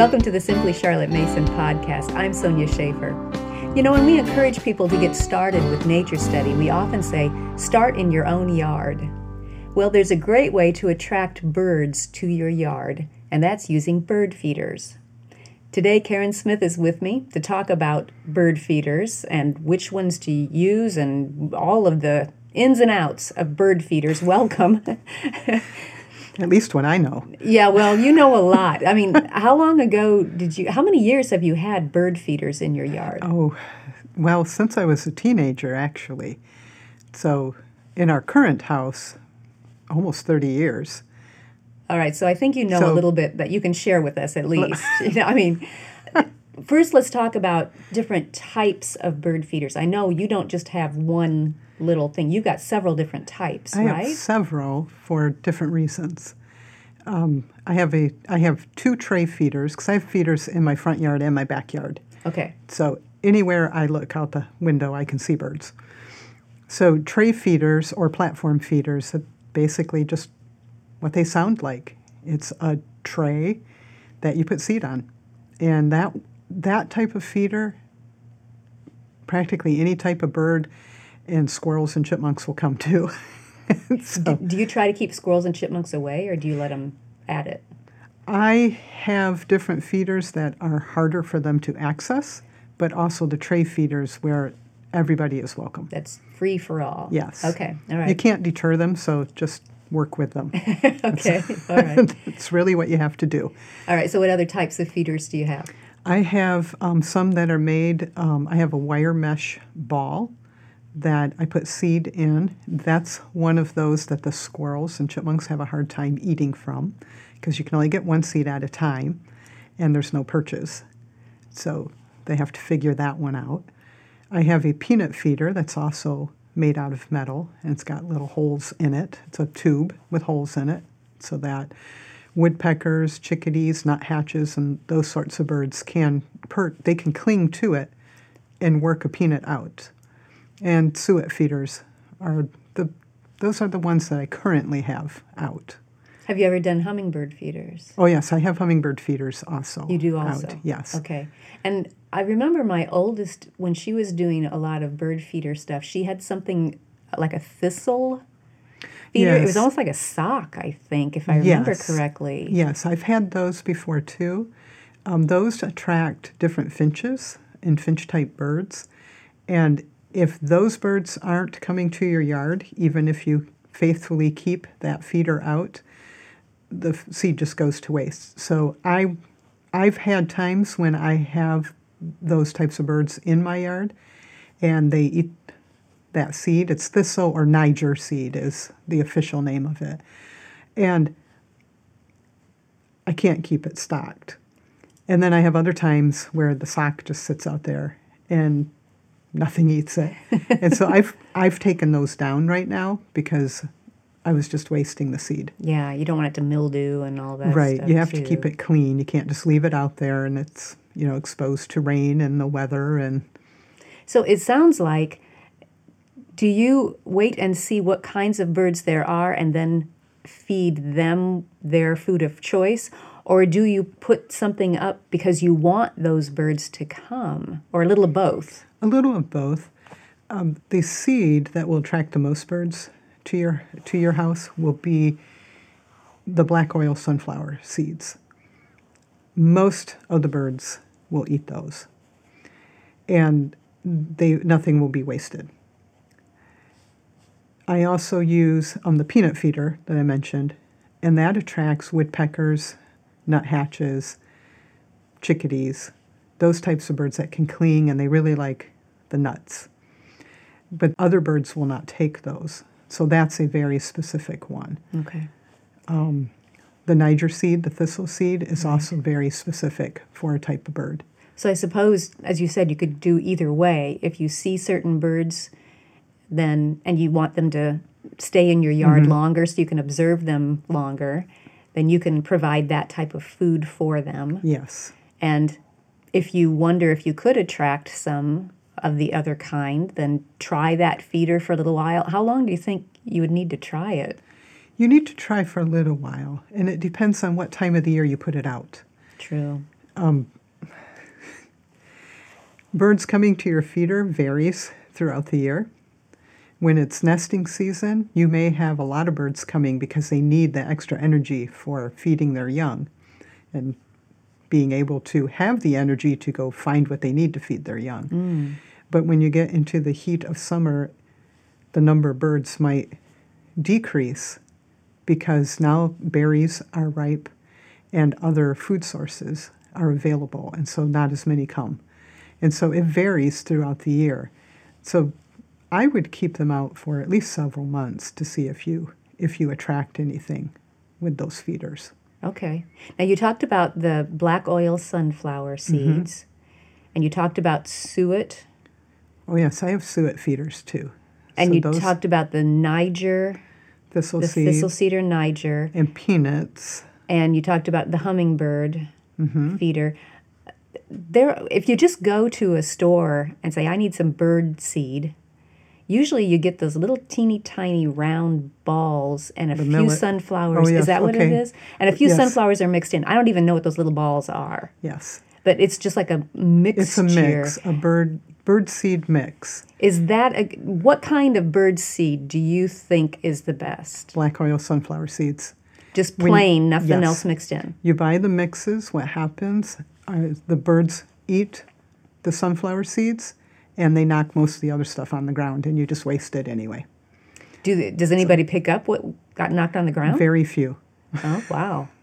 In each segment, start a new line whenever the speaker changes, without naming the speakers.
Welcome to the Simply Charlotte Mason podcast. I'm Sonya Shafer. You know, when we encourage people to get started with nature study, we often say, start in your own yard. Well, there's a great way to attract birds to your yard, and that's using bird feeders. Today, Karen Smith is with me to talk about bird feeders and which ones to use and all of the ins and outs of bird feeders. Welcome.
At least when I know.
Yeah, well, you know a lot. I mean, how long ago did you, how many years have you had bird feeders in your yard?
Oh, well, since I was a teenager, actually. So in our current house, almost 30 years.
All right, so I think you know so, a little bit that you can share with us at least. you know, I mean, first let's talk about different types of bird feeders. I know you don't just have one little thing. You've got several different types,
I
right?
have several for different reasons. Um, I have a I have two tray feeders because I have feeders in my front yard and my backyard.
Okay.
So anywhere I look out the window, I can see birds. So tray feeders or platform feeders, basically just what they sound like. It's a tray that you put seed on, and that that type of feeder, practically any type of bird and squirrels and chipmunks will come too.
so, do, do you try to keep squirrels and chipmunks away, or do you let them at it?
I have different feeders that are harder for them to access, but also the tray feeders where everybody is welcome.
That's free for all.
Yes.
Okay. All right.
You can't deter them, so just work with them.
okay. all right.
It's really what you have to do.
All right. So, what other types of feeders do you have?
I have um, some that are made. Um, I have a wire mesh ball that I put seed in. That's one of those that the squirrels and chipmunks have a hard time eating from because you can only get one seed at a time and there's no perches. So they have to figure that one out. I have a peanut feeder that's also made out of metal and it's got little holes in it. It's a tube with holes in it so that woodpeckers, chickadees, nuthatches, and those sorts of birds can per- they can cling to it and work a peanut out and suet feeders are the those are the ones that I currently have out.
Have you ever done hummingbird feeders?
Oh yes, I have hummingbird feeders also.
You do also.
Out. Yes.
Okay. And I remember my oldest when she was doing a lot of bird feeder stuff. She had something like a thistle feeder. Yes. It was almost like a sock, I think, if I remember
yes.
correctly.
Yes, I've had those before too. Um, those attract different finches and finch type birds, and if those birds aren't coming to your yard, even if you faithfully keep that feeder out, the seed just goes to waste. So I, I've had times when I have those types of birds in my yard, and they eat that seed. It's thistle or Niger seed is the official name of it, and I can't keep it stocked. And then I have other times where the sock just sits out there and nothing eats it. and so I've I've taken those down right now because I was just wasting the seed.
Yeah, you don't want it to mildew and all that.
Right, you have
too.
to keep it clean. You can't just leave it out there and it's you know exposed to rain and the weather and.
So it sounds like. Do you wait and see what kinds of birds there are and then feed them their food of choice? Or do you put something up because you want those birds to come? Or a little of both?
A little of both. Um, the seed that will attract the most birds to your to your house will be the black oil sunflower seeds. Most of the birds will eat those, and they nothing will be wasted. I also use um, the peanut feeder that I mentioned, and that attracts woodpeckers, nuthatches, chickadees, those types of birds that can cling and they really like the nuts. But other birds will not take those. So that's a very specific one.
Okay.
Um, the Niger seed, the thistle seed, is right. also very specific for a type of bird.
So I suppose, as you said, you could do either way. If you see certain birds, then and you want them to stay in your yard mm-hmm. longer, so you can observe them longer, then you can provide that type of food for them.
Yes.
And if you wonder if you could attract some of the other kind, then try that feeder for a little while. How long do you think you would need to try it?
You need to try for a little while, and it depends on what time of the year you put it out.
True.
Birds coming to your feeder varies throughout the year. When it's nesting season, you may have a lot of birds coming because they need the extra energy for feeding their young and being able to have the energy to go find what they need to feed their young. Mm. But when you get into the heat of summer, the number of birds might decrease because now berries are ripe and other food sources are available, and so not as many come. And so it varies throughout the year. So I would keep them out for at least several months to see if you if you attract anything with those feeders.
Okay. Now you talked about the black oil sunflower seeds, and you talked about suet,
Oh yes, I have suet feeders too.
and
So
you
those
talked about the Niger,
thistle
the
seed
thistle cedar Niger,
and peanuts.
and you talked about the hummingbird
Mm-hmm.
feeder. There, if you just go to a store and say, "I need some bird seed," usually you get those little teeny tiny round balls and a few
millet.
sunflowers.
Oh, yes,
Is that what it is? And a few
Yes.
sunflowers are mixed in. I don't even know what those little balls are,
Yes,
but it's just like a mixture.
it's a mix, a bird bird seed mix.
Is that a, what kind of bird seed do you think is the best?
Black oil sunflower seeds.
Just
When
plain, nothing
yes.
else mixed in.
You buy the mixes. What happens? Uh, the birds eat the sunflower seeds, and they knock most of the other stuff on the ground, and you just waste it anyway.
Do they- does anybody pick up what got knocked on the ground?
Very few.
Oh wow.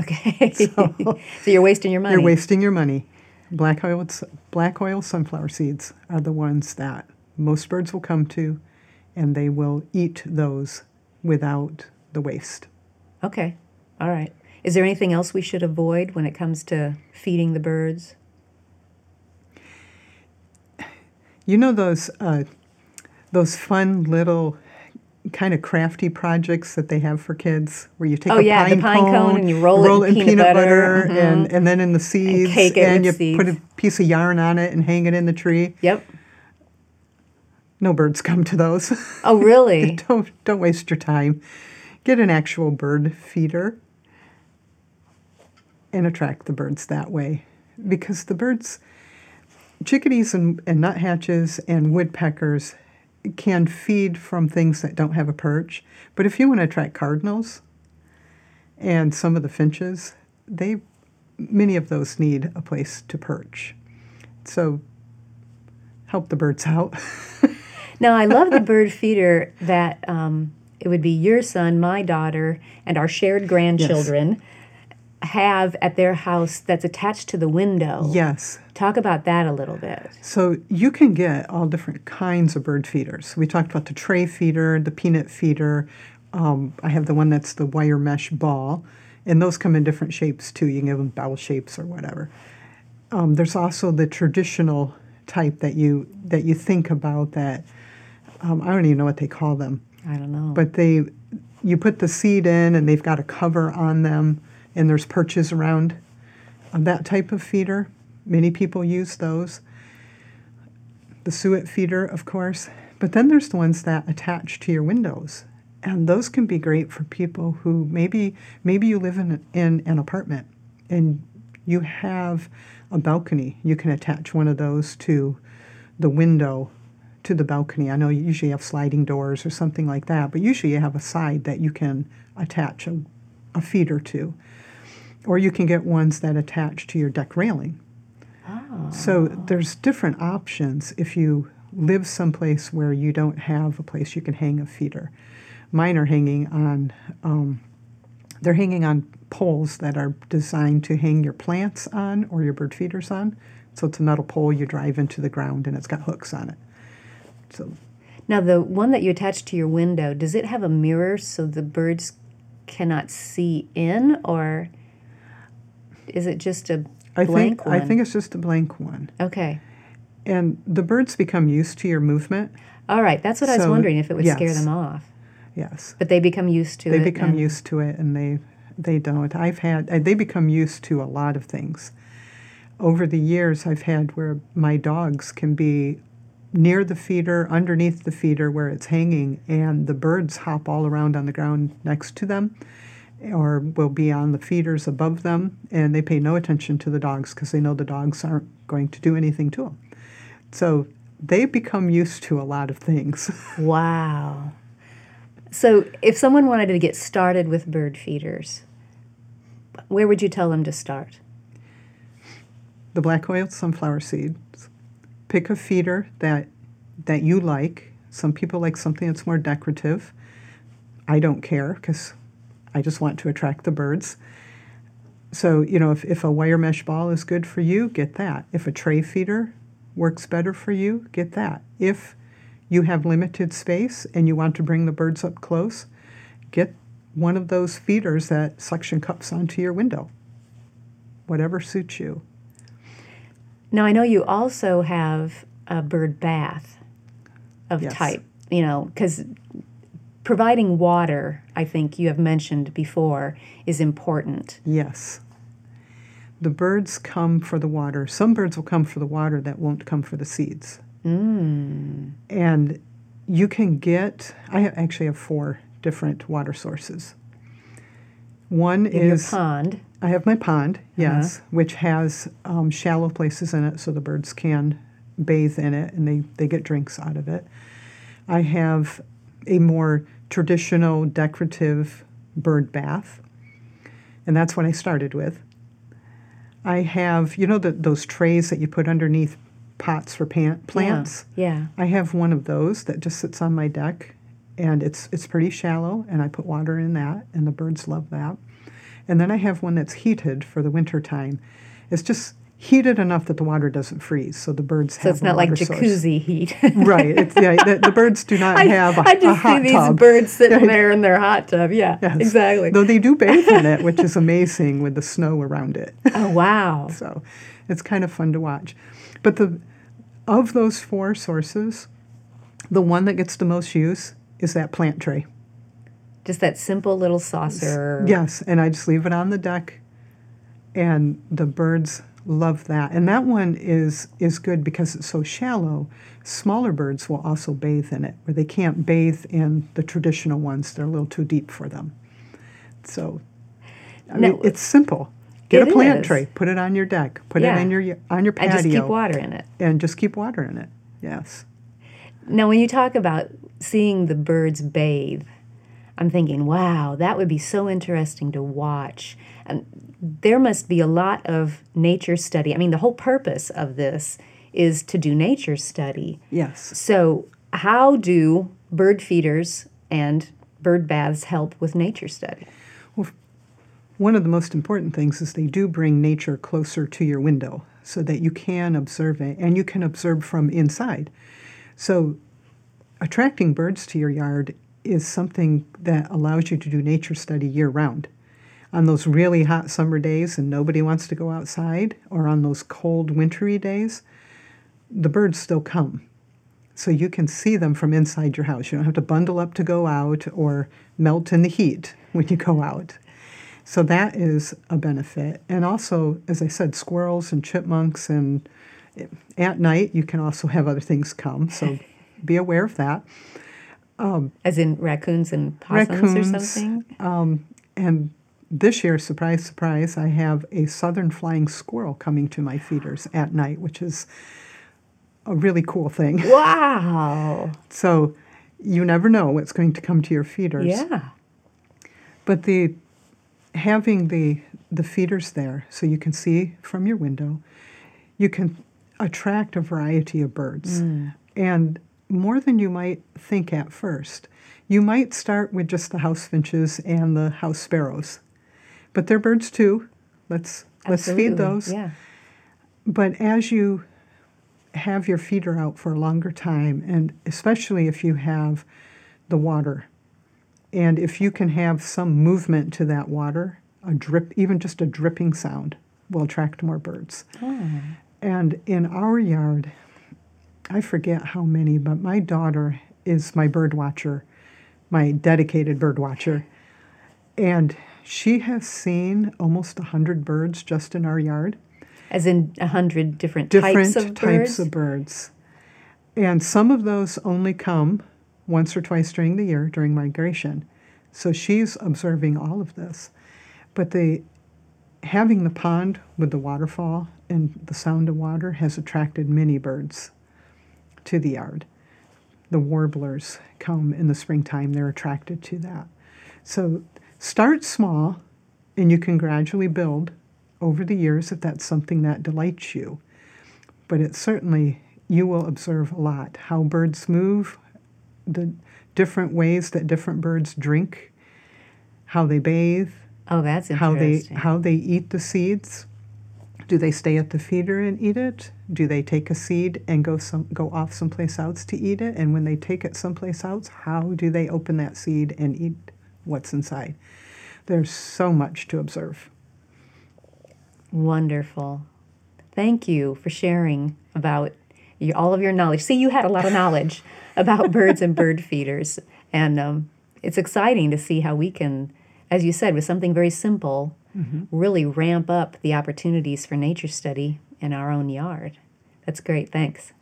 Okay. So, you're wasting your money.
You're wasting your money. Black oil, black oil sunflower seeds are the ones that most birds will come to, and they will eat those without the waste.
Okay. All right. Is there anything else we should avoid when it comes to feeding the birds?
You know those uh, those fun little kind of crafty projects that they have for kids, where you take
Oh,
a
yeah, the
pine,
pine cone and you roll it in
in
peanut butter. Mm-hmm.
and and then in the seeds,
it
and you
with
put a piece of yarn on it and hang it in the tree.
Yep.
No birds come to those.
Oh really?
don't don't waste your time. Get an actual bird feeder and attract the birds that way. Because the birds, chickadees and, and nuthatches and woodpeckers can feed from things that don't have a perch. But if you want to attract cardinals and some of the finches, they many of those need a place to perch. So help the birds out.
Now I love the bird feeder that um, it would be your son, my daughter, and our shared grandchildren have at their house that's attached to the window.
yes.
Talk about that a little bit.
So you can get all different kinds of bird feeders. We talked about the tray feeder, the peanut feeder. Um, I have the one that's the wire mesh ball, and those come in different shapes too. You can give them bell shapes or whatever. Um, there's also the traditional type that you that you think about that um, I don't even know what they call them,
I don't know.
but they you put the seed in and they've got a cover on them and there's perches around uh, that type of feeder. Many people use those. The suet feeder, of course, but then there's the ones that attach to your windows, and those can be great for people who maybe maybe you live in in an apartment and you have a balcony. You can attach one of those to the window to the balcony. I know you usually have sliding doors or something like that, but usually you have a side that you can attach a, a feeder to. Or you can get ones that attach to your deck railing. Oh. So there's different options if you live someplace where you don't have a place you can hang a feeder. Mine are hanging on, um, they're hanging on poles that are designed to hang your plants on or your bird feeders on. So it's a metal pole you drive into the ground and it's got hooks on it. So
Now, the one that you attach to your window, does it have a mirror so the birds cannot see in, or is it just a
I
blank
think
one?
I think it's just a blank one.
Okay.
And the birds become used to your movement.
All right. That's what I was wondering if it would scare them off.
Yes.
But they become used to
they
it.
They
become
used to it and they they don't i've had uh, they become used to a lot of things over the years i've had where my dogs can be near the feeder underneath the feeder where it's hanging and the birds hop all around on the ground next to them or will be on the feeders above them, and they pay no attention to the dogs because they know the dogs aren't going to do anything to them. So they become used to a lot of things.
Wow. So, if someone wanted to get started with bird feeders, where would you tell them to start?
the black oil sunflower seeds. Pick a feeder that that you like. Some people like something that's more decorative. I don't care because I just want to attract the birds. So, you know, if, if a wire mesh ball is good for you, get that. If a tray feeder works better for you, get that. If you have limited space and you want to bring the birds up close, get one of those feeders that suction cups onto your window. Whatever suits you.
Now, I know you also have a bird bath of
Yes.
type, you know, because providing water, I think you have mentioned before, is important.
Yes. The birds come for the water. Some birds will come for the water that won't come for the seeds.
Mm.
And you can get, I actually have four different water sources. One
In
is,
pond.
I have my pond, yes, which has um, shallow places in it so the birds can bathe in it and they, they get drinks out of it. I have a more traditional decorative bird bath, and that's what I started with. I have, you know, the, those trays that you put underneath pots for plants?
Yeah.
I have one of those that just sits on my deck, and it's it's pretty shallow, and I put water in that, and the birds love that. And then I have one that's heated for the winter time. It's just heated enough that the water doesn't freeze, so the birds
So
have
it's
a
not like
water source.
jacuzzi heat.
right? It's, yeah, the, the birds do not
I,
have a,
I just see these
tub.
birds sitting
Yeah.
there in their hot tub. Yeah,
Yes.
exactly.
Though they do bathe in it, which is amazing with the snow around it.
oh, wow.
So it's kind of fun to watch. But the of those four sources, the one that gets the most use is that plant tray.
Just that simple little saucer.
Yes, and I just leave it on the deck, and the birds love that. And that one is is good because it's so shallow. Smaller birds will also bathe in it, where they can't bathe in the traditional ones. They're a little too deep for them. So, I mean, it's simple. Get
It
a plant
is.
tray, put it on your deck, put
Yeah.
it in your on your patio, And
just keep water in it.
and just keep water in it. Yes.
Now, when you talk about seeing the birds bathe, I'm thinking, wow, that would be so interesting to watch. And there must be a lot of nature study. I mean, the whole purpose of this is to do nature study.
Yes.
So, how do bird feeders and bird baths help with nature study?
Well, One of the most important things is they do bring nature closer to your window so that you can observe it and you can observe from inside. So, attracting birds to your yard is something that allows you to do nature study year round. On those really hot summer days and nobody wants to go outside, or on those cold wintry days, the birds still come. So you can see them from inside your house. You don't have to bundle up to go out or melt in the heat when you go out. So that is a benefit. And also, as I said, squirrels and chipmunks, and eh, at night you can also have other things come. So be aware of that.
Um, as in raccoons and possums or
Raccoons.
something?
Um, and this year, surprise, surprise, I have a southern flying squirrel coming to my feeders at night, which is a really cool thing.
Wow.
So you never know what's going to come to your feeders.
Yeah.
But the having the the feeders there so you can see from your window, you can attract a variety of birds. Hmm. And more than you might think at first. You might start with just the house finches and the house sparrows. But they're birds too. Let's let's feed those.
Yeah.
But as you have your feeder out for a longer time, and especially if you have the water, and if you can have some movement to that water, a drip, even just a dripping sound, will attract more birds. Oh. And in our yard, I forget how many, but my daughter is my bird watcher, my dedicated bird watcher. And she has seen almost a 100 birds just in our yard
As in a hundred different,
different
types of
types
birds.
of birds. And some of those only come once or twice during the year during migration. So she's observing all of this. But the having the pond with the waterfall and the sound of water has attracted many birds to the yard. The warblers come in the springtime, they're attracted to that. So start small and you can gradually build over the years if that's something that delights you. But it certainly, you will observe a lot how birds move, the different ways that different birds drink, how they bathe.
Oh, that's
how they how they eat the seeds. Do they stay at the feeder and eat it? Do they take a seed and go some go off someplace else to eat it? And when they take it someplace else, how do they open that seed and eat what's inside? There's so much to observe.
Wonderful. Thank you for sharing about your, all of your knowledge. See, you had a lot of knowledge about birds and bird feeders, and um, it's exciting to see how we can, as you said, with something very simple, really ramp up the opportunities for nature study in our own yard. That's great. Thanks.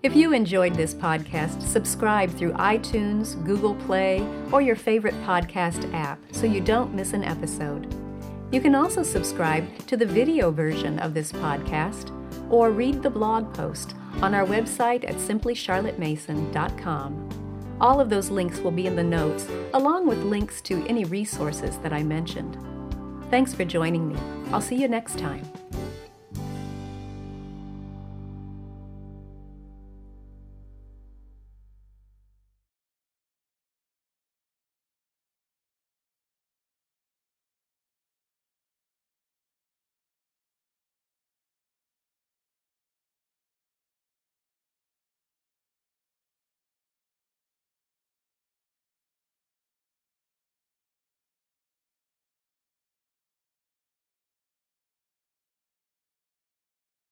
If you enjoyed this podcast, subscribe through iTunes, Google Play, or your favorite podcast app so you don't miss an episode. You can also subscribe to the video version of this podcast or read the blog post on our website at simplycharlottemason.com. All of those links will be in the notes, along with links to any resources that I mentioned. Thanks for joining me. I'll see you next time.